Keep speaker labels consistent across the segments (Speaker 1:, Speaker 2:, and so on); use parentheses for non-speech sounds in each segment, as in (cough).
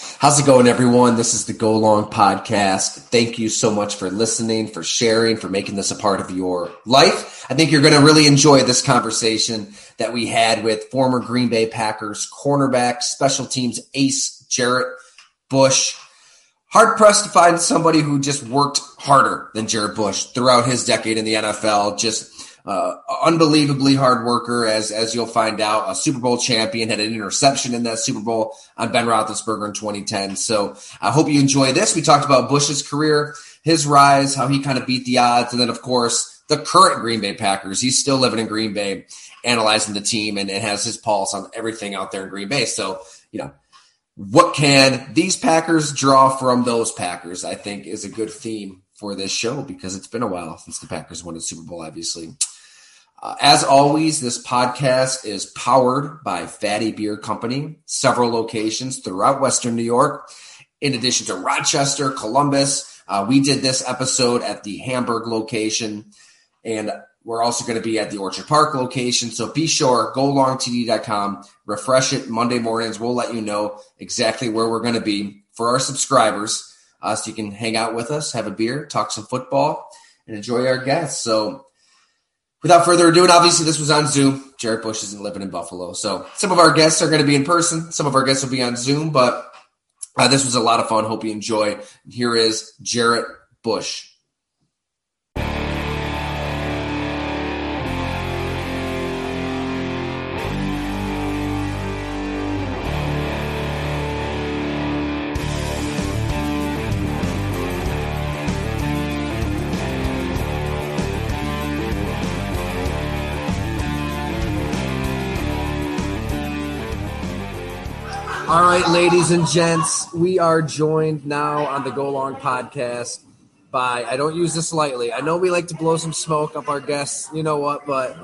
Speaker 1: How's it going, everyone? This is the Go Long Podcast. Thank you so much for listening, for sharing, for making this a part of your life. I think you're going to really enjoy this conversation that we had with former Green Bay Packers cornerback, special teams ace Jarrett Bush. Hard pressed to find somebody who just worked harder than Jarrett Bush throughout his decade in the NFL. Just uh, unbelievably hard worker, as as you'll find out. A Super Bowl champion had an interception in that Super Bowl on Ben Roethlisberger in 2010. So I hope you enjoy this. We talked about Bush's career, his rise, how he kind of beat the odds, and then of course the current Green Bay Packers. He's still living in Green Bay, analyzing the team, and, and has his pulse on everything out there in Green Bay. So you know. What can these Packers draw from those Packers? I think is a good theme for this show because it's been a while since the Packers won a Super Bowl, obviously. Uh, as always, this podcast is powered by Fatty Beer Company, several locations throughout Western New York, in addition to Rochester, Columbus. Uh, we did this episode at the Hamburg location, and we're also going to be at the Orchard Park location. So be sure, go longtd.com, refresh it Monday mornings. We'll let you know exactly where we're going to be for our subscribers uh, so you can hang out with us, have a beer, talk some football, and enjoy our guests. So without further ado, and obviously this was on Zoom. Jarrett Bush isn't living in Buffalo. So some of our guests are going to be in person. Some of our guests will be on Zoom, but uh, this was a lot of fun. Hope you enjoy. Here is Jarrett Bush. All right, ladies and gents, we are joined now on the Go Long podcast by, I don't use this lightly. I know we like to blow some smoke up our guests, you know what, but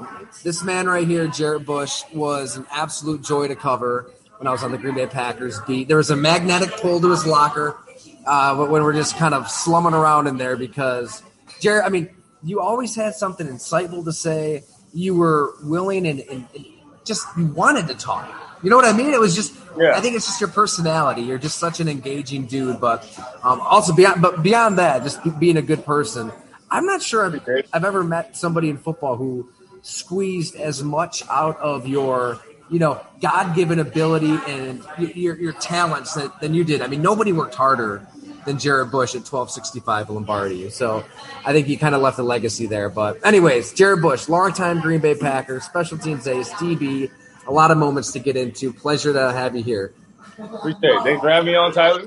Speaker 1: this man right here, Jarrett Bush, was an absolute joy to cover when I was on the Green Bay Packers beat. There was a magnetic pull to his locker uh, when we're just kind of slumming around in there because, Jarrett, I mean, you always had something insightful to say. You were willing and, and, and just you wanted to talk. You know what I mean? It was just yeah. I think it's just your personality. You're just such an engaging dude. But um, also beyond, but beyond that, just being a good person. I'm not sure I've, I've ever met somebody in football who squeezed as much out of your you know god-given ability and your, your talents that, than you did i mean nobody worked harder than jarrett bush at 1265 lombardi so i think he kind of left a legacy there but anyways jarrett bush longtime green bay packers special teams ace db a lot of moments to get into. Pleasure to have you here.
Speaker 2: Appreciate it. Thanks for having me on, Tyler.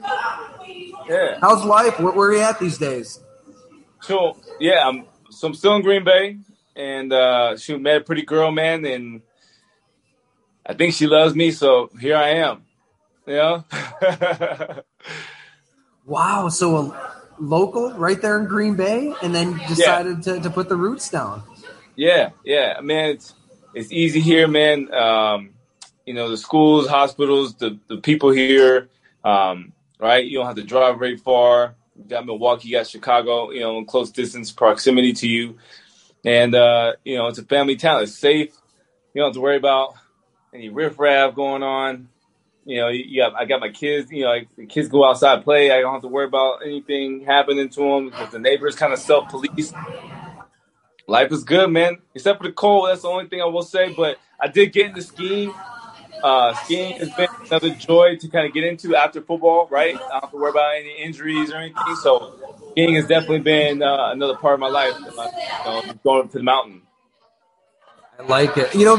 Speaker 2: Yeah.
Speaker 1: How's life? Where, where are you at these days?
Speaker 2: So yeah, I'm so I'm still in Green Bay, and uh, she met a pretty girl, man, and I think she loves me. So here I am. Yeah. (laughs)
Speaker 1: wow. So a local right there in Green Bay, and then decided yeah. to, to put the roots down.
Speaker 2: Yeah, yeah, man. It's it's easy here, man. Um, you know, the schools, hospitals, the, the people here, um, right? You don't have to drive very far. You got Milwaukee, you got Chicago, you know, in close distance proximity to you. And, uh, you know, it's a family town. It's safe. You don't have to worry about any riffraff going on. You know, you got, I got my kids, you know, like the kids go outside play. I don't have to worry about anything happening to them because the neighbors kind of self police. Life is good, man. Except for the cold. That's the only thing I will say. But I did get into skiing. Uh, skiing has been another joy to kind of get into after football, right? I don't have to worry about any injuries or anything. So skiing has definitely been uh, another part of my life. You know, going up to the mountain.
Speaker 1: I like it. You know,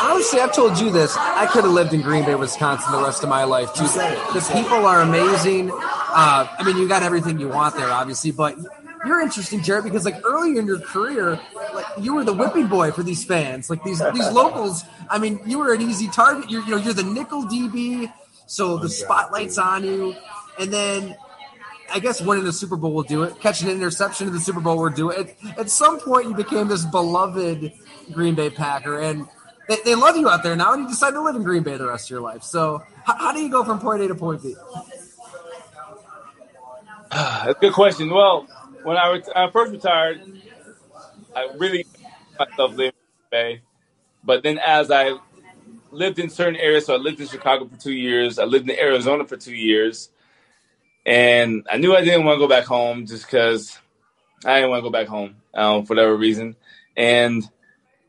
Speaker 1: honestly, I've told you this. I could have lived in Green Bay, Wisconsin, the rest of my life too. The people are amazing. Uh, I mean, you got everything you want there, obviously, but you're interesting, Jarrett, because like earlier in your career, like you were the whipping boy for these fans, like these these (laughs) locals. I mean, you were an easy target. You're you know you're the nickel DB, so the spotlight's on you, and then I guess winning the Super Bowl will do it. Catching an interception in the Super Bowl will do it. At, at some point, you became this beloved Green Bay Packer, and
Speaker 3: they, they love you out there now, and you decide to live in Green Bay the rest of your life. So, how, how do you go from point A to point B? (sighs)
Speaker 2: That's a good question. Well, when I, ret- I first retired, I really myself living in Bay. But then as I lived in certain areas, so I lived in Chicago for two years, I lived in Arizona for two years, and I knew I didn't want to go back home just because I didn't want to go back home um, for whatever reason. And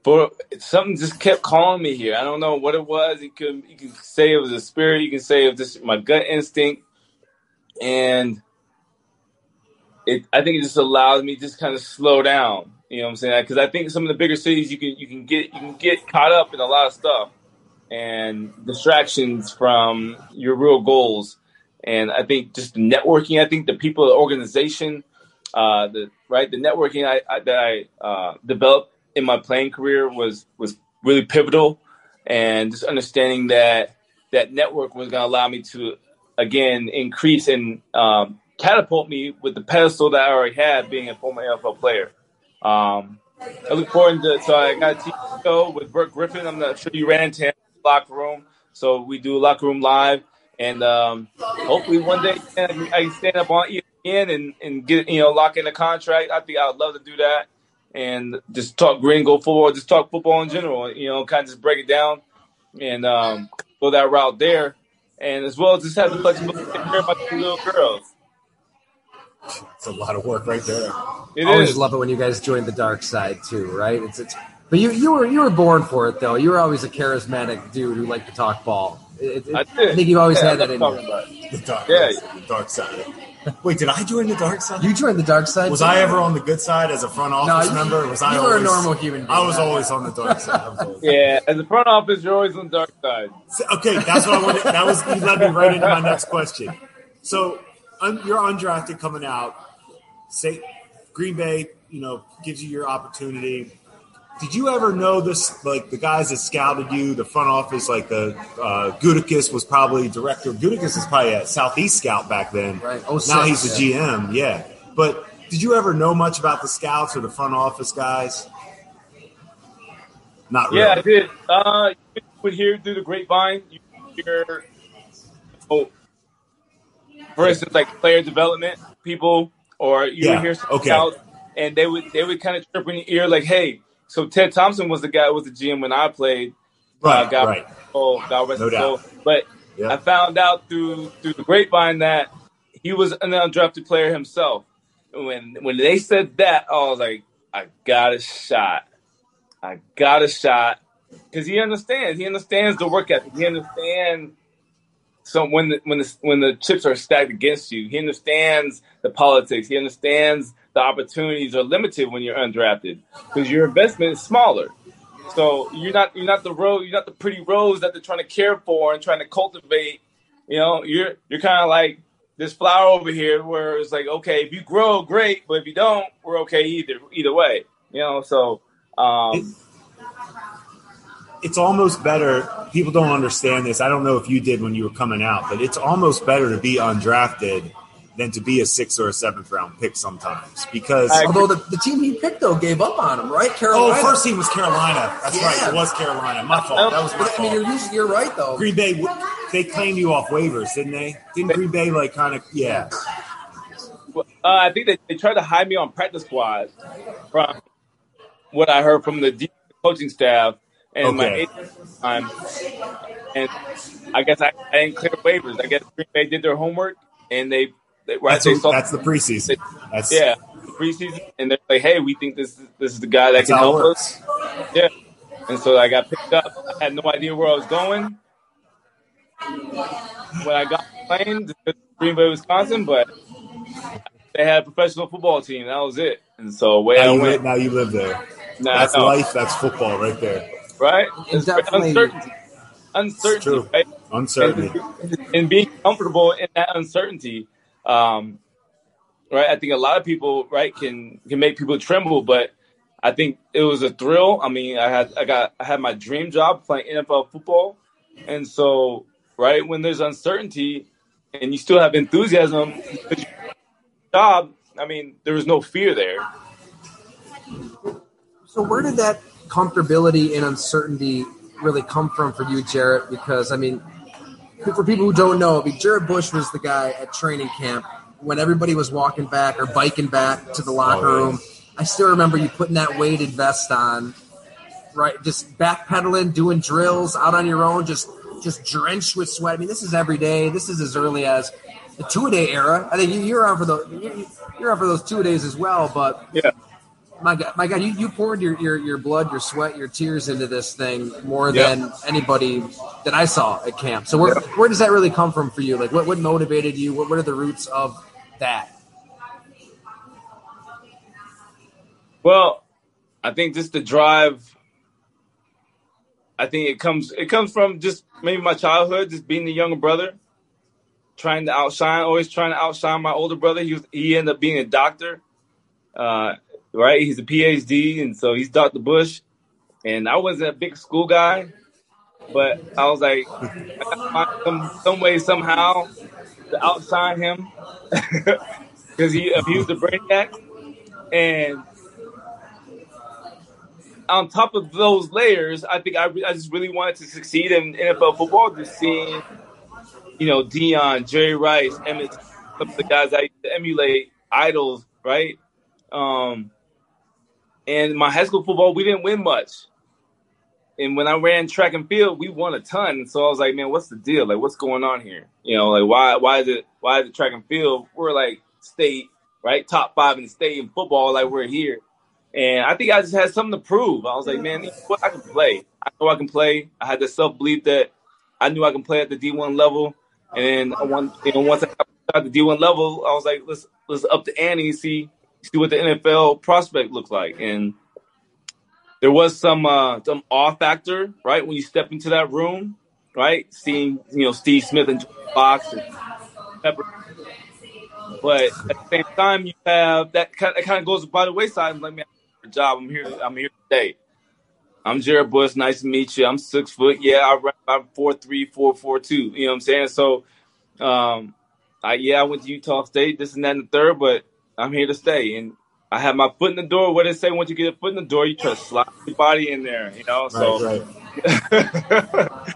Speaker 2: for something just kept calling me here. I don't know what it was. You could you can say it was a spirit. You can say it was just my gut instinct, and it. I think it just allows me just kind of slow down. You know what I'm saying? Because I think some of the bigger cities you can you can get you can get caught up in a lot of stuff and distractions from your real goals. And I think just the networking. I think the people, the organization, uh, the right, the networking I, I that I uh, developed in my playing career was was really pivotal, and just understanding that that network was going to allow me to again increase and um, catapult me with the pedestal that I already had, being a former NFL player. Um, I look forward to so I got a TV show with Burt Griffin. I'm not sure you ran into him in the locker room, so we do locker room live, and um, hopefully one day I can stand up on ESPN and and get you know lock in a contract. I think I would love to do that and just talk gringo football, just talk football in general. You know, kind of just break it down and um, go that route there, and as well as just have the flexibility to care my two little girls.
Speaker 4: It's a lot of work right there.
Speaker 2: It
Speaker 3: I always
Speaker 2: is.
Speaker 3: love it when you guys join the dark side too, right? It's it's. But you you were you were born for it though. You were always a charismatic dude who liked to talk ball. It, it,
Speaker 2: I did.
Speaker 3: think you've always
Speaker 2: Yeah,
Speaker 3: had
Speaker 2: I
Speaker 3: that in
Speaker 2: love
Speaker 3: you.
Speaker 2: talking about it.
Speaker 4: The dark,
Speaker 2: Yeah.
Speaker 4: the dark side. Wait, did I join the dark side?
Speaker 3: You joined the dark side.
Speaker 4: was
Speaker 3: too?
Speaker 4: I ever on the good side as a front office
Speaker 3: you-
Speaker 4: member? or Was I
Speaker 3: you were a normal human being.
Speaker 4: I was always on the dark side. I was always-
Speaker 2: Yeah, as a front office, you're always on the dark side.
Speaker 4: So- Okay, that's what I wanted. That was you led me right into my next question. So un, you're undrafted coming out. Say Green Bay, you know, gives you your opportunity. Did you ever know this? Like the guys that scouted you, the front office, like the uh, Gutekunst was probably director. Gutekunst is probably a Southeast scout back then.
Speaker 3: Right,
Speaker 4: Now he's the GM. Yeah, but did you ever know much about the scouts or the front office guys? Not really.
Speaker 2: Yeah, I did. Uh, you would hear through the grapevine. You hear, oh, for instance, like player development people, or you
Speaker 4: Yeah,
Speaker 2: would hear some
Speaker 4: okay.
Speaker 2: and they would they would kind of trip in your ear like, "Hey." So Ted Thompson was the guy who was the GM when I played.
Speaker 4: Right,
Speaker 2: uh, God,
Speaker 4: right.
Speaker 2: Oh, God rest
Speaker 4: No
Speaker 2: soul.
Speaker 4: doubt.
Speaker 2: But
Speaker 4: Yeah.
Speaker 2: I found out through through the grapevine that he was an undrafted player himself. When when they said that, I was like, I got a shot. I got a shot because he understands. He understands the work ethic. He understands. So when the, when the when the chips are stacked against you, he understands the politics. He understands the opportunities are limited when you're undrafted because your investment is smaller. So you're not you're not the rose you're not the pretty rose that they're trying to care for and trying to cultivate. You know, you're you're kind of like this flower over here where it's like, okay, if you grow, great, but if you don't, we're okay either either way. You know, so um,
Speaker 4: it's almost better. People don't understand this. I don't know if you did when you were coming out, but it's almost better to be undrafted than to be a sixth or a seventh round pick sometimes because.
Speaker 3: Although the, the team he picked though gave up on him, right?
Speaker 4: Oh,
Speaker 3: Carolina.
Speaker 4: first team was Carolina. That's
Speaker 3: Yeah.
Speaker 4: right. It was Carolina. My fault. That was my
Speaker 3: But, I mean, you're usually, you're right though.
Speaker 4: Green Bay, they claimed you off waivers, didn't they? Didn't Green Bay like kind of? Yeah.
Speaker 2: Uh, I think they, they tried to hide me on practice squad from what I heard from the coaching staff and my
Speaker 4: Okay.
Speaker 2: agent time. And I guess I, I didn't clear waivers. I guess Green Bay did their homework and they, they right
Speaker 4: That's,
Speaker 2: they
Speaker 4: what-
Speaker 2: saw
Speaker 4: that's the preseason. That's
Speaker 2: yeah preseason and they're like, hey, we think this is this is the guy that can help us. Yeah. And so I got picked up. I had no idea where I was going. When I got plane, Green Bay, Wisconsin, but they had a professional football team. That was it. And so way
Speaker 4: Now
Speaker 2: I
Speaker 4: you,
Speaker 2: went.
Speaker 4: live, now you live there.
Speaker 2: Nah,
Speaker 4: That's
Speaker 2: no,
Speaker 4: life. That's football right there.
Speaker 2: Right? It's uncertainty. Uncertainty,
Speaker 4: true.
Speaker 2: right?
Speaker 4: Uncertainty.
Speaker 2: And, and being comfortable in that uncertainty, um, right? I think a lot of people, right, can can make people tremble, but I think it was a thrill. I mean, I had I got I had my dream job playing NFL football, and so right when there's uncertainty and you still have enthusiasm, job. I mean, there was no fear there.
Speaker 3: So where did that comfortability and uncertainty really come from for you, Jarrett? Because I mean, for people who don't know, I mean, Jarrett Bush was the guy at training camp when everybody was walking back or biking back to the locker
Speaker 2: Oh,
Speaker 3: room. I still remember you putting that weighted vest on, right? Just backpedaling, doing drills out on your own, just just drenched with sweat. I mean, this is every day. This is as early as the two a day era. I think you- you're on for the you- you're on for those two days as well. But
Speaker 2: Yeah.
Speaker 3: My God, my God, you, you poured your, your your blood, your sweat, your tears into this thing more
Speaker 2: Yeah.
Speaker 3: than anybody that I saw at camp. So where where does that really come from for you? Like what what motivated you? What what are the roots of that?
Speaker 2: Well, I think just the drive. I think it comes it comes from just maybe my childhood, just being the younger brother, trying to outshine, always trying to outshine my older brother. He was he ended up being a doctor, uh, right? He's a PhD, and so he's Dr. Bush. And I wasn't a big school guy, but I was like, I some some way somehow to outshine him (laughs) because he abused was a brainiac, and on top of those layers, I think I, re- I just really wanted to succeed in NFL football. Just seeing, you know, Deion, Jerry Rice, Emmitt, some of the guys I used to emulate, idols, right? Um, and my high school football, we didn't win much. And when I ran track and field, we won a ton. So I was like, man, what's the deal? Like, what's going on here? You know, like why why is it why is it track and field? We're like state, right? Top five in the state in football, like we're here. And I think I just had something to prove. I was like, man? I can play. I know I can play. I had the self belief that I knew I can play at the D1 level. And then I want, you know, once I got at the D1 level, I was like, let's let's up the ante see see what the NFL prospect looked like. And there was some uh, some awe factor, right, when you step into that room, right, seeing you know Steve Smith and Fox and Pepper. But at the same time, you have that kind that kind of goes by the wayside. And like, man, I'm job. I'm here. I'm here today. I'm Jarrett Bush. Nice to meet you. I'm six foot. Yeah, I rap. I'm four three, four four two. You know what I'm saying? So, um, I yeah, I went to Utah State. This and that and the third, but I'm here to stay. And I have my foot in the door. What did they say? Once you get a foot in the door, you try to slide your body in there. You know. So.
Speaker 4: right, right. (laughs)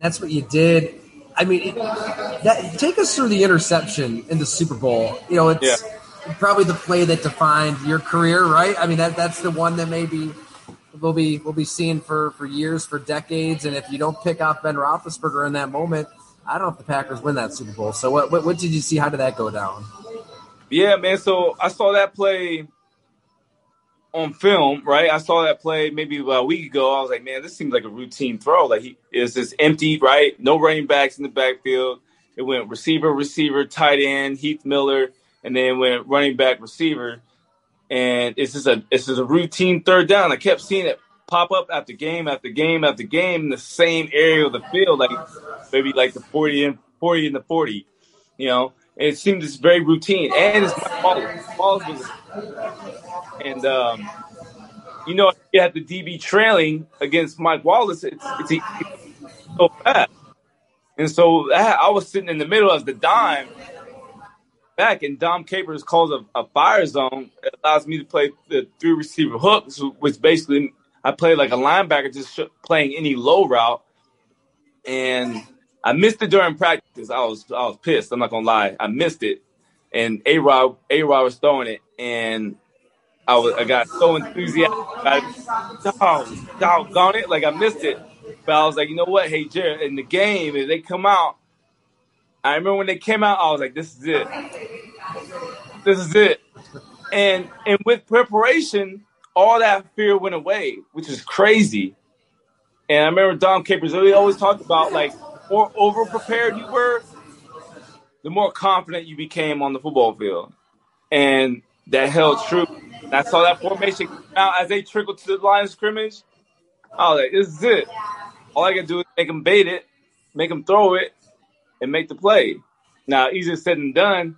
Speaker 3: That's what you did. I mean, it, that take us through the interception in the Super Bowl. You know, it's probably the play that defined your career, right? I mean, that that's the one that maybe we'll be we'll be seeing for for years, for decades. And if you don't pick off Ben Roethlisberger in that moment, I don't know if the Packers win that Super Bowl. So, what what, what did you see? How did that go down?
Speaker 2: Yeah, man. So I saw that play on film, right? I saw that play maybe about a week ago. I was like, man, this seems like a routine throw. Like he is just empty, right? No running backs in the backfield. It went receiver, receiver, tight end, Heath Miller, and then went running back, receiver. And it's just a it's just a routine third down. I kept seeing it pop up after game after game after game in the same area of the field, like maybe like the forty and forty and the forty, you know. And it seemed just very routine, and it's my Wallace. Wallace was, and um, you know, you have the DB trailing against Mike Wallace. It's it's, it's so fast, and so that, I was sitting in the middle of the dime back, and Dom Capers calls a, a fire zone. It allows me to play the three receiver hooks, which basically I play like a linebacker, just playing any low route. And I missed it during practice. I was I was pissed. I'm not gonna lie. I missed it, and A Rod A Rod was throwing it, and I was I got so enthusiastic. I, dog, doggone it! Like I missed it, but I was like, you know what? Hey, Jarrett, in the game, if they come out, I remember when they came out, I was like, this is it. This is it. And and with preparation, all that fear went away, which is crazy. And I remember Dom Capers really always talked about like more over prepared you were, the more confident you became on the football field. And that held true. And I saw that formation out as they trickled to the line of scrimmage. I was like, this is it. All I can do is make them bait it, make them throw it, and make the play. Now, easier said than done,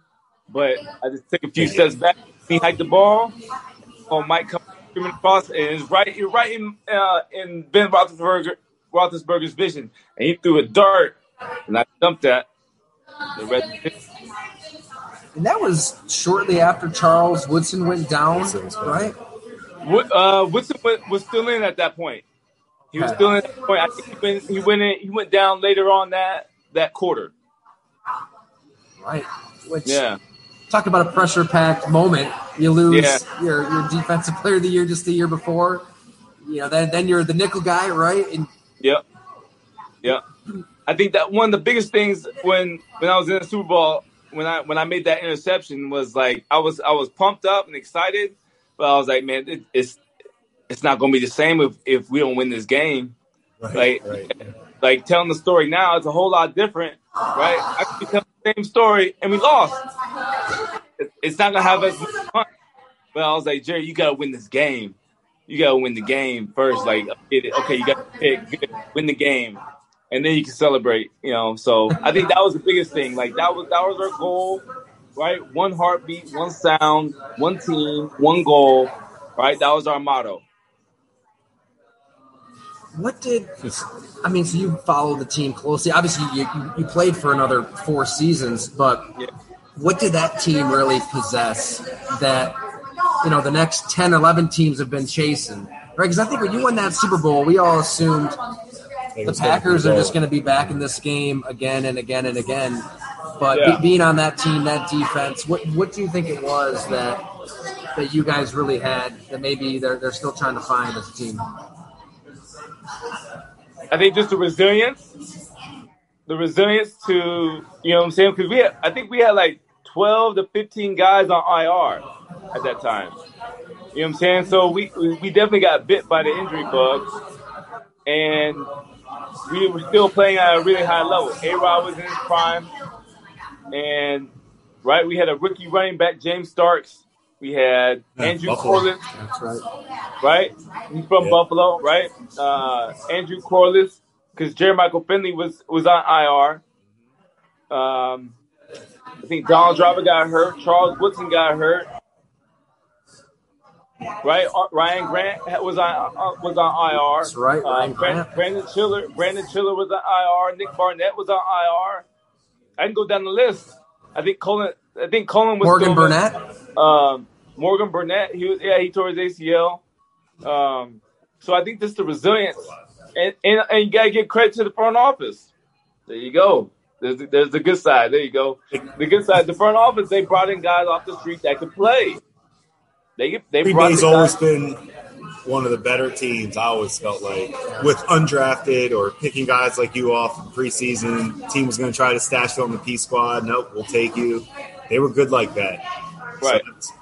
Speaker 2: but I just took a few steps back. He hiked the ball. Oh, Mike screaming across, and it's right, you're right in uh, in Ben Roethlisberger, Roethlisberger's vision, and he threw a dart, and I jumped that. The rest,
Speaker 3: And that was shortly after Charles Woodson went down,
Speaker 4: Woodson was gone.
Speaker 3: right?
Speaker 2: Wood- uh, Woodson wa- was still in at that point. He was still in at that point. I think he went, he went in, he went down later on that that quarter.
Speaker 3: Right. Which,
Speaker 2: Yeah.
Speaker 3: talk about a pressure packed moment. You lose
Speaker 2: Yeah.
Speaker 3: your your defensive player of the year just the year before. You know, then then you're the nickel guy, right? And
Speaker 2: Yep. Yep. I think that one of the biggest things when when I was in the Super Bowl when I when I made that interception was like I was I was pumped up and excited, but I was like, man, it, it's it's not going to be the same if if we don't win this game.
Speaker 4: Right,
Speaker 2: Like-
Speaker 4: right.
Speaker 2: Like telling the story now, it's a whole lot different, right? I could be telling the same story and we lost. It's not gonna have fun. But I was like, Jerry, you gotta win this game. You gotta win the game first. Like, okay, you got to pick, good, win the game, and then you can celebrate. You know. So I think that was the biggest thing. Like that was that was our goal, right? One heartbeat, one sound, one team, one goal, right? That was our motto.
Speaker 3: what did I mean? So you follow the team closely. Obviously, you you, you played for another four seasons, but
Speaker 2: Yeah.
Speaker 3: what did that team really possess that you know the next 10 11 teams have been chasing. Right because i think when you won that super bowl we all assumed the packers are just going to be back in this game again and again and again. But
Speaker 2: Yeah.
Speaker 3: be, being on that team that defense what what do you think it was that that you guys really had that maybe they're, they're still trying to find as a team?
Speaker 2: I think just the resilience, the resilience to you know what I'm saying? Because we had, I think we had like 12 to 15 guys on IR at that time. You know what I'm saying? So we we definitely got bit by the injury bug, and we were still playing at a really high level. A Rod was in his prime, and right we had a rookie running back James Starks. We had Andrew
Speaker 4: Buffalo.
Speaker 2: Quarless
Speaker 3: that's right
Speaker 2: right? He's from
Speaker 4: Yeah.
Speaker 2: Buffalo, right? Uh, Andrew Quarless, because Jermichael Finley was was on IR. Um, I think Donald Driver got hurt. Charles Woodson got hurt. Right, Uh, Ryan Grant was on uh, was on IR.
Speaker 3: That's right,
Speaker 2: Uh,
Speaker 3: Ryan
Speaker 2: Brandon,
Speaker 3: Grant.
Speaker 2: Brandon Chillar, Brandon Chillar was on IR. Nick Barnett was on IR. I can go down the list. I think Colin. I think Colin was
Speaker 3: morgan burnett
Speaker 2: um, Morgan Burnett, he was yeah, he tore his ACL. Um, so I think just the resilience, and, and and you gotta give credit to the front office. There you go. There's the, there's the good side. There you go. The good side, the front office, they brought in guys off the street that could play. They they
Speaker 4: Green Bay's always been one of the better teams. I always felt like with undrafted or picking guys like you off in preseason. Team was going to try to stash you on the P squad. Nope, we'll take you. They were good like that.
Speaker 2: Right.
Speaker 4: it's-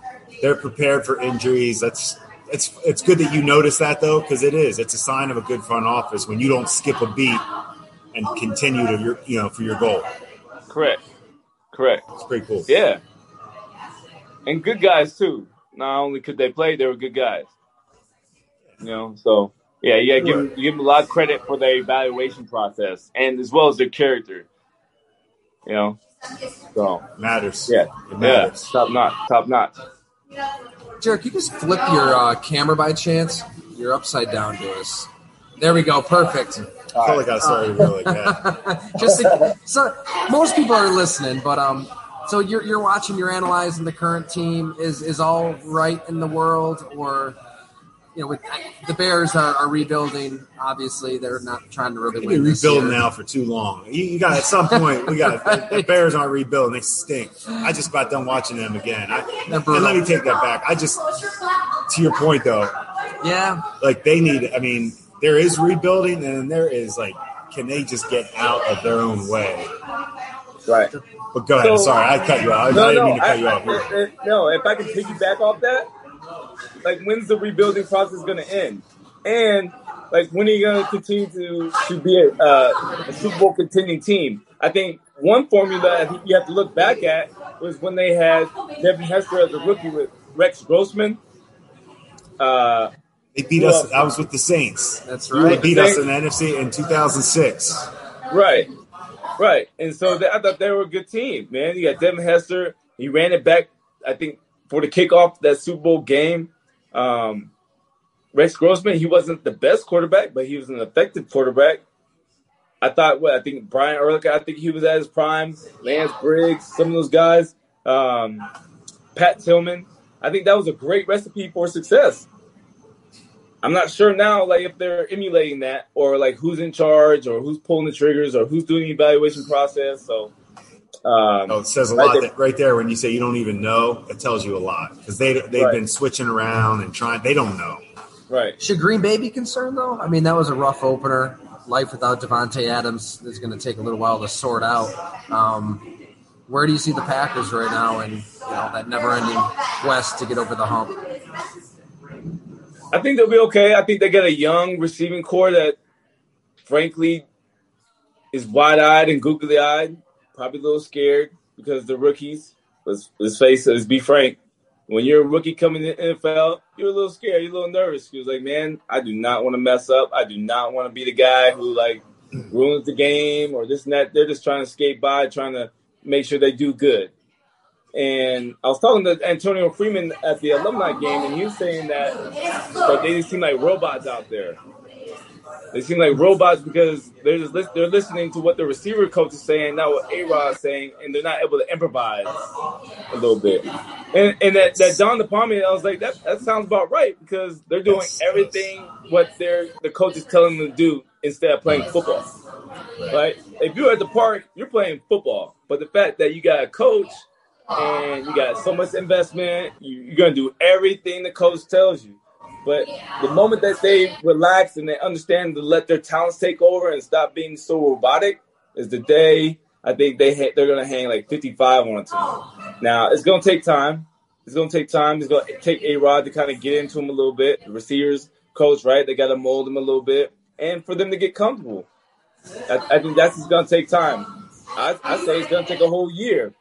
Speaker 4: they're prepared for injuries. That's it's it's good that you notice that though, because it is. It's a sign of a good front office when you don't skip a beat and continue to your you know for your goal.
Speaker 2: correct, correct.
Speaker 4: It's pretty cool.
Speaker 2: Yeah, and good guys too. Not only could they play, they were good guys. You know, so yeah, you gotta give them, give them a lot of credit for their evaluation process and as well as their character. You know, so
Speaker 4: Matters.
Speaker 2: yeah,
Speaker 4: It
Speaker 2: yeah,
Speaker 4: matters.
Speaker 2: top notch, top notch.
Speaker 3: Jarrett, can you just flip your uh, camera by chance? You're upside down to us. There we go. Perfect.
Speaker 4: I felt like I saw you really like that. (laughs)
Speaker 3: just to, so most people are listening, but um, so you're you're watching, you're analyzing the current team. Is is all right in the world, or you know, with the Bears are, are rebuilding. Obviously, they're not trying to really
Speaker 4: They've
Speaker 3: win
Speaker 4: been
Speaker 3: this
Speaker 4: rebuilding
Speaker 3: year.
Speaker 4: now for too long. You, you got at some point we got the Bears aren't rebuilding; they stink. I just got done watching them again. I, and let me take that back. I just to your point though,
Speaker 3: Yeah,
Speaker 4: like they need. I mean, there is rebuilding, and there is like, can they just get out of their own way?
Speaker 2: Right.
Speaker 4: But go ahead.
Speaker 2: So-
Speaker 4: Sorry, I cut you off. I didn't
Speaker 2: no,
Speaker 4: mean to cut
Speaker 2: I,
Speaker 4: you off.
Speaker 2: I- I- no. If I can piggyback off that, like when's the rebuilding process going to end? And like when are you going to continue to to be a, uh, a Super Bowl contending team? I think one formula I think you have to look back at was when they had Devin Hester as a rookie with Rex Grossman. Uh,
Speaker 4: They beat us. I was with the Saints.
Speaker 3: that's right.
Speaker 4: They
Speaker 3: right.
Speaker 4: beat us in the NFC in 2006.
Speaker 2: Right, right. And so they, I thought they were a good team, man. You got Devin Hester. He ran it back, I think, for the kickoff that Super Bowl game. Um, Rex Grossman, he wasn't the best quarterback, but he was an effective quarterback. I thought, what I think Brian Urlacher, I think he was at his prime. Lance Briggs, some of those guys. Um, Pat Tillman. I think that was a great recipe for success. I'm not sure now, like if they're emulating that, or like who's in charge, or who's pulling the triggers, or who's doing the evaluation process. So, um,
Speaker 4: oh, it says a right lot there. right there when you say you don't even know. It tells you a lot because they they've right. been switching around and trying. They don't know.
Speaker 2: Right.
Speaker 3: Should Green Bay be concerned though? I mean, that was a rough opener. Life without Davante Adams is going to take a little while to sort out. Um, where do you see the Packers right now and you know that never-ending quest to get over the hump?
Speaker 2: I think they'll be okay. I think they get a young receiving core that, frankly, is wide-eyed and googly-eyed. Probably a little scared because the rookies. Let's let's face it. Let's be frank. When you're a rookie coming to the NFL, you're a little scared. You're a little nervous. You're like, man, I do not want to mess up. I do not want to be the guy who like ruins the game or this and that. They're just trying to skate by, trying to make sure they do good. And I was talking to Antonio Freeman at the alumni game, and he was saying that, that they just seem like robots out there. They seem like robots because they're just li- they're listening to what the receiver coach is saying, not what A Rod is saying, and they're not able to improvise a little bit. And and that that dawned upon me. I was like, that that sounds about right because they're doing everything what their the coach is telling them to do instead of playing football. Right? If you're at the park, you're playing football. But the fact that you got a coach and you got so much investment, you, you're gonna do everything the coach tells you. But the moment that they relax and they understand to let their talents take over and stop being so robotic is the day I think they ha- they're gonna hang like 55 on a team. Now it's gonna take time. It's gonna take time. It's gonna take a Rod to kind of get into him a little bit. The receivers coach, right? They got to mold him a little bit, and for them to get comfortable. I, I think that's just gonna take time. I, I say it's gonna take a whole year.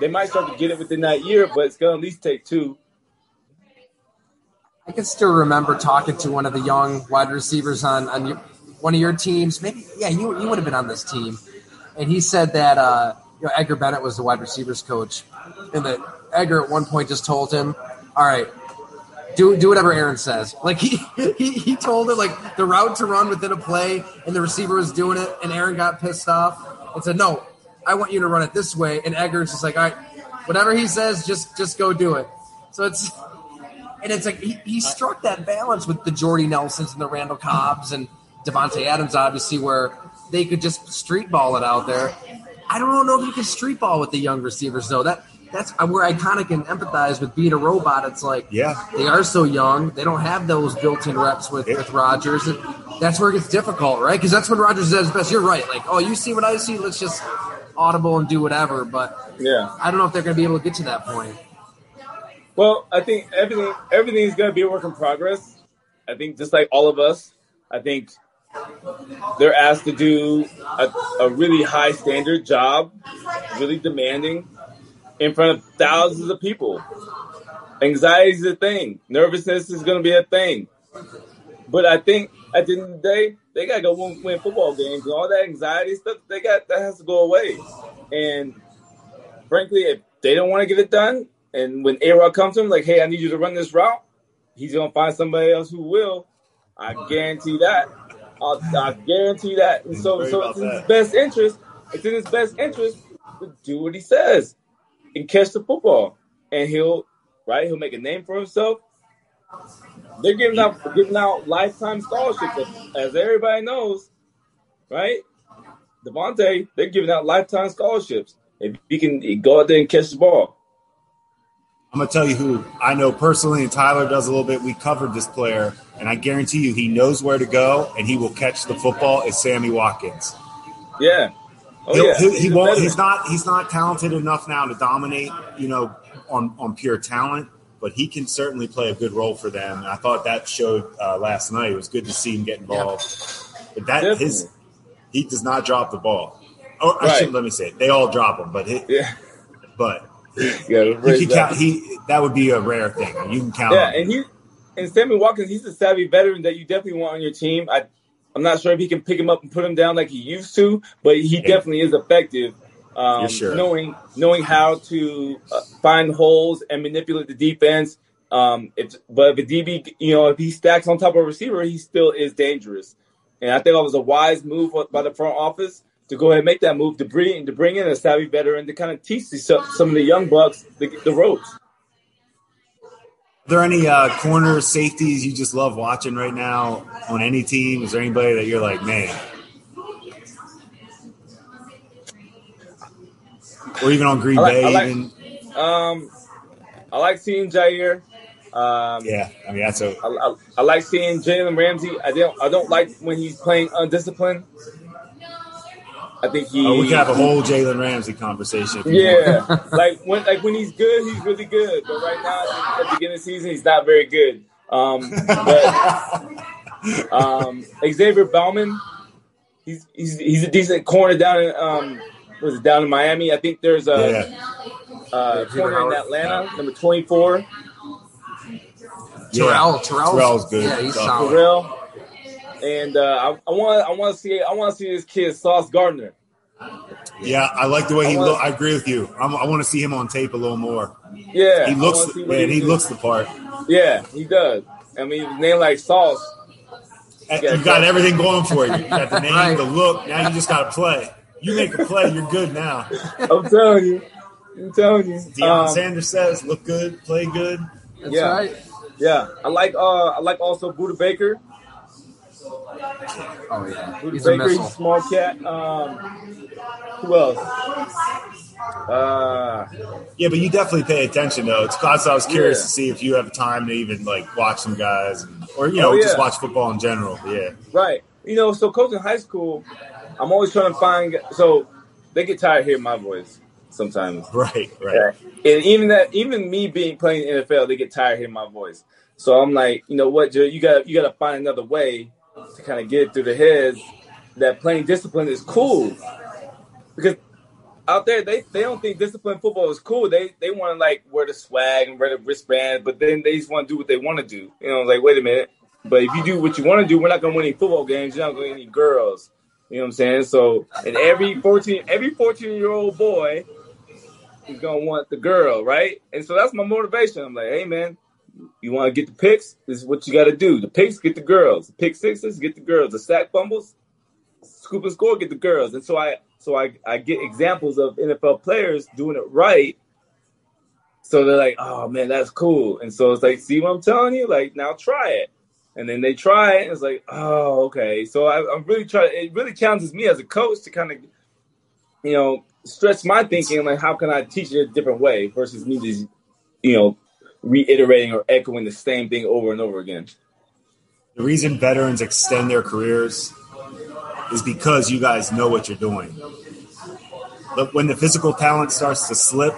Speaker 2: They might start to get it within that year, but it's gonna at least take two.
Speaker 3: I can still remember talking to one of the young wide receivers on on your, one of your teams. Maybe yeah, you you would have been on this team, and he said that uh, you know, Edgar Bennett was the wide receivers coach, and that Edgar at one point just told him, "All right, do do whatever Aaron says." (laughs) Like he he, he told him like the route to run within a play, and the receiver was doing it, and Aaron got pissed off and said, "No, I want you to run it this way." And Edgar's is like, "All right, whatever he says, just just go do it." So it's and it's like he, he struck that balance with the Jordy Nelsons and the Randall Cobbs and Davante Adams, obviously, where they could just street ball it out there. I don't know if you can street ball with the young receivers though. That that's uh, where I kind of can empathize with being a robot. It's like
Speaker 4: yeah,
Speaker 3: they are so young, they don't have those built-in reps with with Rodgers, and that's where it gets difficult, right? Because that's when Rodgers does best. You're right. Like, oh, you see what I see. Let's just audible and do whatever. But
Speaker 2: yeah,
Speaker 3: I don't know if they're going to be able to get to that point.
Speaker 2: Well, I think everything everything's going to be a work in progress. I think just like all of us, I think they're asked to do a, a really high standard job, really demanding in front of thousands of people. Anxiety is a thing. Nervousness is going to be a thing. But I think at the end of the day, they got to go win, win football games and all that anxiety stuff. They got that has to go away. And frankly, if they don't want to get it done, and when A Rod comes to him, like, hey, I need you to run this route, he's gonna find somebody else who will. I guarantee that. I'll, I guarantee that. And so, so it's in his best interest. It's in his best interest to do what he says and catch the football, and he'll right. He'll make a name for himself. They're giving out giving out lifetime scholarships, as everybody knows, right? Davante, they're giving out lifetime scholarships if he can go out there and catch the ball.
Speaker 4: I'm gonna tell you who I know personally, and Tyler does a little bit. We covered this player, and I guarantee you, he knows where to go, and he will catch the football. Is Sammy Watkins?
Speaker 2: Yeah,
Speaker 4: oh, yeah. He, he won't. He's not. He's not talented enough now to dominate. You know, on on pure talent, but he can certainly play a good role for them. And I thought that showed uh, last night. It was good to see him get involved. But that Definitely. his he does not drop the ball. Oh, I right. shouldn't let me say it. They all drop them, but he, yeah. but yeah, (laughs) you can count. He that would be a rare thing. You can count.
Speaker 2: Yeah, and he and Sammy Watkins, he's a savvy veteran that you definitely want on your team. I I'm not sure if he can pick him up and put him down like he used to, but he yeah. definitely is effective. Um, sure. Knowing knowing how to uh, find holes and manipulate the defense. Um, if, but if a DB, you know, if he stacks on top of a receiver, he still is dangerous. And I think that was a wise move by the front office to go ahead and make that move to bring to bring in a savvy veteran to kind of teach some of the young bucks the, the ropes.
Speaker 4: there any uh, corner safeties you just love watching right now on any team? Is there anybody that you're like, man? Or even on Green
Speaker 2: like-
Speaker 4: Bay,
Speaker 2: I like-
Speaker 4: even
Speaker 2: Um, I like seeing Jaire. Um,
Speaker 4: yeah. I mean, that's a
Speaker 2: I, I, I like seeing Jalen Ramsey. I don't I don't like when he's playing undisciplined. I think he.
Speaker 4: oh, we can have a whole Jalen Ramsey conversation.
Speaker 2: Yeah, (laughs) (laughs) like when like when he's good, he's really good. But right now, at the beginning of the season, he's not very good. Um, but (laughs) um, Xavier Bauman, he's he's he's a decent corner down in um, was it down in Miami? I think there's a
Speaker 4: yeah.
Speaker 2: uh, corner in
Speaker 3: Howard.
Speaker 2: Atlanta, number twenty four,
Speaker 4: Yeah.
Speaker 3: Terrell, Terrell's,
Speaker 4: Terrell's good.
Speaker 3: Yeah, he's solid.
Speaker 2: Terrell. And uh, I I want I want to see I want to see this kid Sauce Gardner.
Speaker 4: Yeah, I like the way he
Speaker 2: I.
Speaker 4: I agree with you. I'm, I want to see him on tape a little more.
Speaker 2: Yeah,
Speaker 4: He looks,
Speaker 2: wanna see what
Speaker 4: man, he
Speaker 2: can do.
Speaker 4: looks the part.
Speaker 2: Yeah, he does. I mean, his name like Sauce.
Speaker 4: You got everything going for you. You got the (laughs) name,
Speaker 3: Right.
Speaker 4: the look. Now you just got to play. You make a play, you're good now.
Speaker 2: I'm telling you. I'm telling you.
Speaker 4: Deion
Speaker 2: Um,
Speaker 4: Sanders says, "Look good, play good."
Speaker 3: That's
Speaker 2: Yeah.
Speaker 3: right.
Speaker 2: yeah, I like uh I like also Budda Baker.
Speaker 3: Oh yeah,
Speaker 2: Budda
Speaker 3: he's a
Speaker 2: Baker, he's a small cat. Um, who else? Uh,
Speaker 4: Yeah, but you definitely pay attention though. It's cause I was curious
Speaker 2: Yeah.
Speaker 4: to see if you have time to even like watch some guys, or you know,
Speaker 2: Oh, yeah.
Speaker 4: just watch football in general. Yeah,
Speaker 2: right. You know, so coaching high school, I'm always trying to find. So they get tired of hearing my voice sometimes. (laughs)
Speaker 4: right, right.
Speaker 2: Yeah. And even that, even me being playing in the NFL, they get tired of hearing my voice. So I'm like, you know what, Joe, you got you got to find another way to kind of get through the heads that playing discipline is cool. Because out there, they, they don't think discipline football is cool. They they want to like wear the swag and wear the wristband, but then they just want to do what they want to do. You know, like wait a minute. But if you do what you want to do, we're not going to win any football games. You're not going to win any girls. You know what I'm saying? So, and every 14 every 14 year old boy is gonna want the girl, right? And so that's my motivation. I'm like, hey man, you want to get the picks? This is what you got to do. The picks get the girls. The pick sixes get the girls. The sack fumbles, scoop and score get the girls. And so I so I I get examples of NFL players doing it right. So they're like, oh man, that's cool. And so it's like, see what I'm telling you? Like now try it. And then they try it, and it's like, oh, okay. So I, I'm really trying. It really challenges me as a coach to kind of, you know, stretch my thinking. Like, how can I teach it a different way versus me just, you know, reiterating or echoing the same thing over and over again.
Speaker 4: The reason veterans extend their careers is because you guys know what you're doing. But when the physical talent starts to slip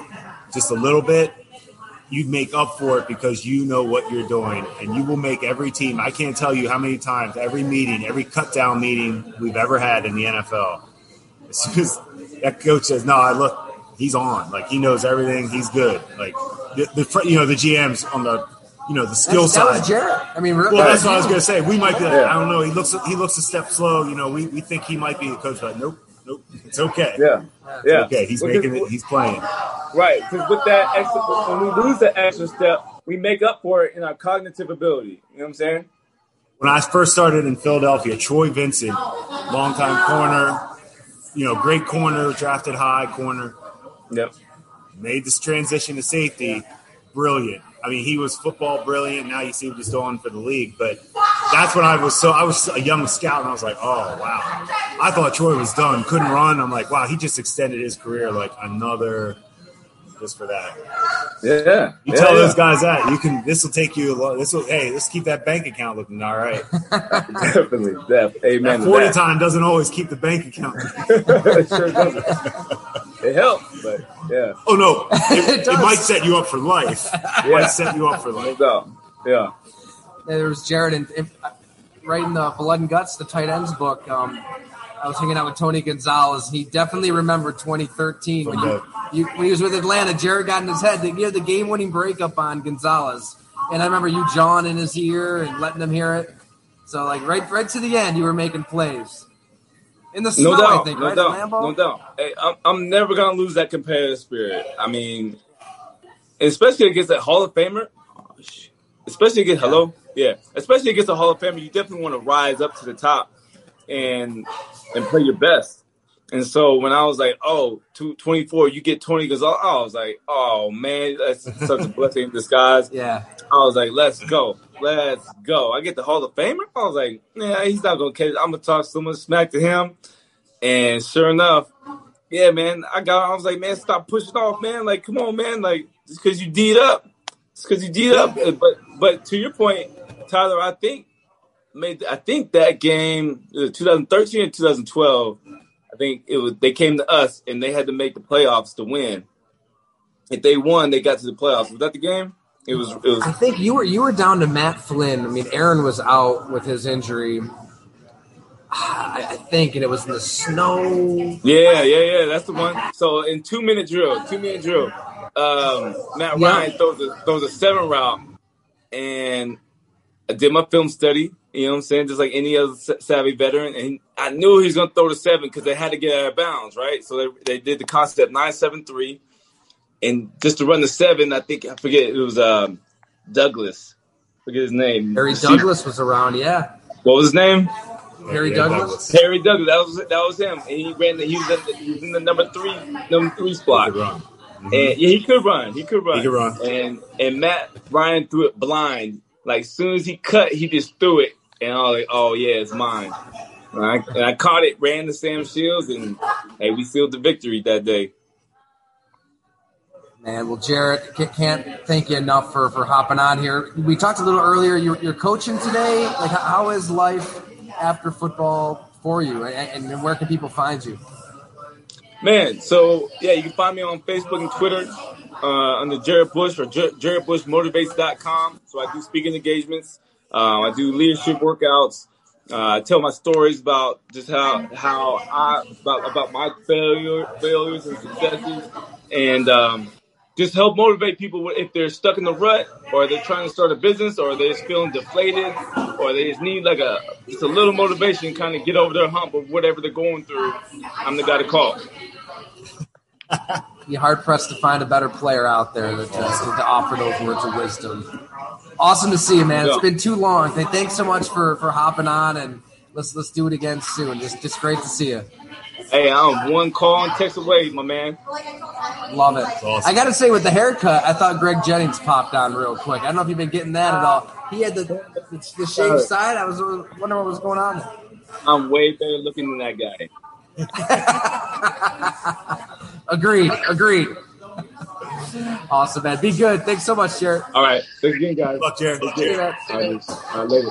Speaker 4: just a little bit, you make up for it because you know what you're doing and you will make every team. I can't tell you how many times, every meeting, every cut down meeting we've ever had in the NFL. As soon as that coach says, No, I look, he's on. Like he knows everything, he's good. Like the, the you know, the GMs on the you know, the skill
Speaker 3: That's- that
Speaker 4: side.
Speaker 3: was Jarrett. I mean,
Speaker 4: Well, that's what I was gonna say. We might be. Like,
Speaker 2: Yeah.
Speaker 4: I don't know. He looks. He looks a step slow. You know, we, we think he might be the coach, but nope, nope. It's okay.
Speaker 2: Yeah, yeah.
Speaker 4: Okay, he's
Speaker 2: Because-
Speaker 4: making it. He's playing.
Speaker 2: Right, because with that extra, when we lose that extra step, we make up for it in our cognitive ability. You know what I'm saying?
Speaker 4: When I first started in Philadelphia, Troy Vincent, longtime corner, you know, great corner, drafted high corner,
Speaker 2: Yep.
Speaker 4: made this transition to safety, brilliant. I mean, he was football brilliant. Now you see what he's doing for the league. But that's when I was so I was a young scout, and I was like, oh wow. I thought Troy was done, couldn't run. I'm like, wow, he just extended his career like another just for that.
Speaker 2: Yeah.
Speaker 4: You
Speaker 2: yeah,
Speaker 4: tell
Speaker 2: yeah.
Speaker 4: those guys that you can. This will take you. a lot. This will. Hey, let's keep that bank account looking all right. (laughs)
Speaker 2: definitely, def, amen.
Speaker 4: That
Speaker 2: to
Speaker 4: forty
Speaker 2: that.
Speaker 4: time doesn't always keep the bank account. (laughs)
Speaker 2: it sure doesn't. It helps, but yeah,
Speaker 4: Oh no, it, (laughs)
Speaker 3: It
Speaker 4: it, might set you up for life. It
Speaker 2: Yeah.
Speaker 4: might set you up for life.
Speaker 2: doubt. Yeah,
Speaker 3: Yeah, there was Jarrett and if, in the Blood and Guts, the tight ends book. Um, I was hanging out with Tony Gonzalez. He definitely remembered 2013 when, you, you, when he was with Atlanta. Jarrett got in his head. They had the game-winning breakup on Gonzalez, and I remember you jawing in his ear and letting him hear it. So like right, right to the end, you were making plays in the snow.
Speaker 2: no doubt,
Speaker 3: I think
Speaker 2: no
Speaker 3: right,
Speaker 2: doubt, no doubt. Hey, I'm, I'm never gonna lose that competitive spirit. I mean, especially against that Hall of Famer. Especially against hello, yeah. Especially against a Hall of Famer, you definitely want to rise up to the top and and play your best. And so when I was like, oh, 24, you get 20 because I was like, oh man, that's (laughs) such a blessing in disguise.
Speaker 3: Yeah.
Speaker 2: I was like, let's go. Let's go. I get the Hall of Famer. I was like, yeah, he's not going to catch it. I'm going to talk so much smack to him. And sure enough, yeah, man, I got, I was like, man, stop pushing off, man. Like, come on, man. Like, just because you D'd up. It's because you D'd up. (laughs) But, but to your point, Tyler, I think, made, I think that game, 2013 and 2012, I think it was they came to us and they had to make the playoffs to win. If they won, they got to the playoffs. Was that the game? It was. It was.
Speaker 3: I think you were you were down to Matt Flynn. I mean, Aaron was out with his injury. I, think, and it was in the snow.
Speaker 2: Yeah, yeah, yeah. That's the one. So in two minute drill, two minute drill, um, Matt yeah. Ryan throws a throws a seven route, and I did my film study. You know what I'm saying? Just like any other savvy veteran. And I knew he was going to throw the seven because they had to get out of bounds, right? So they, they did the concept 973. And just to run the seven, I think, I forget, it was um, Douglas. forget his name.
Speaker 3: Harry (laughs) Douglas was around, yeah.
Speaker 2: What was his name?
Speaker 3: Harry yeah, Douglas. Douglas.
Speaker 2: Harry Douglas. That was that was him. And he ran. The, he was in the, he was in the number three number three spot. Mm-hmm. And yeah, he could run. He could run.
Speaker 4: He could run.
Speaker 2: And and Matt Ryan threw it blind. Like as soon as he cut, he just threw it and I was like, oh yeah, it's mine. And I, and I caught it, ran to Sam Shields, and hey, we sealed the victory that day.
Speaker 3: Man, well, Jarrett, can't thank you enough for, for hopping on here. We talked a little earlier. You're, you're coaching today. Like, how is life after football for you, and, and where can people find you?
Speaker 2: Man, so yeah, you can find me on Facebook and Twitter uh, under Jarrett Bush or J- JarrettBushMotivates.com. So I do speaking engagements. Um, I do leadership workouts. Uh, I tell my stories about just how how I about about my failure failures and successes, and um, just help motivate people if they're stuck in the rut, or they're trying to start a business, or they're just feeling deflated, or they just need like a just a little motivation, kind of get over their hump of whatever they're going through. I'm the guy to call. (laughs)
Speaker 3: Be hard pressed to find a better player out there that, uh, to offer those words of wisdom. Awesome to see you, man. It's been too long. Thanks so much for for hopping on, and let's let's do it again soon. Just just great to see you.
Speaker 2: Hey, I'm one call and text away, my man.
Speaker 3: Love it. Awesome. I got to say, with the haircut, I thought Greg Jennings popped on real quick. I don't know if you've been getting that at all. He had the the, the shaved side. I was wondering what was going on. There.
Speaker 2: I'm way better looking than that guy. (laughs)
Speaker 3: agreed. Agreed. Awesome, man. Be good. Thanks so much, Jarrett.
Speaker 2: All right. Thanks again, guys.
Speaker 4: Fuck, Jarrett.
Speaker 2: All right, All right, later.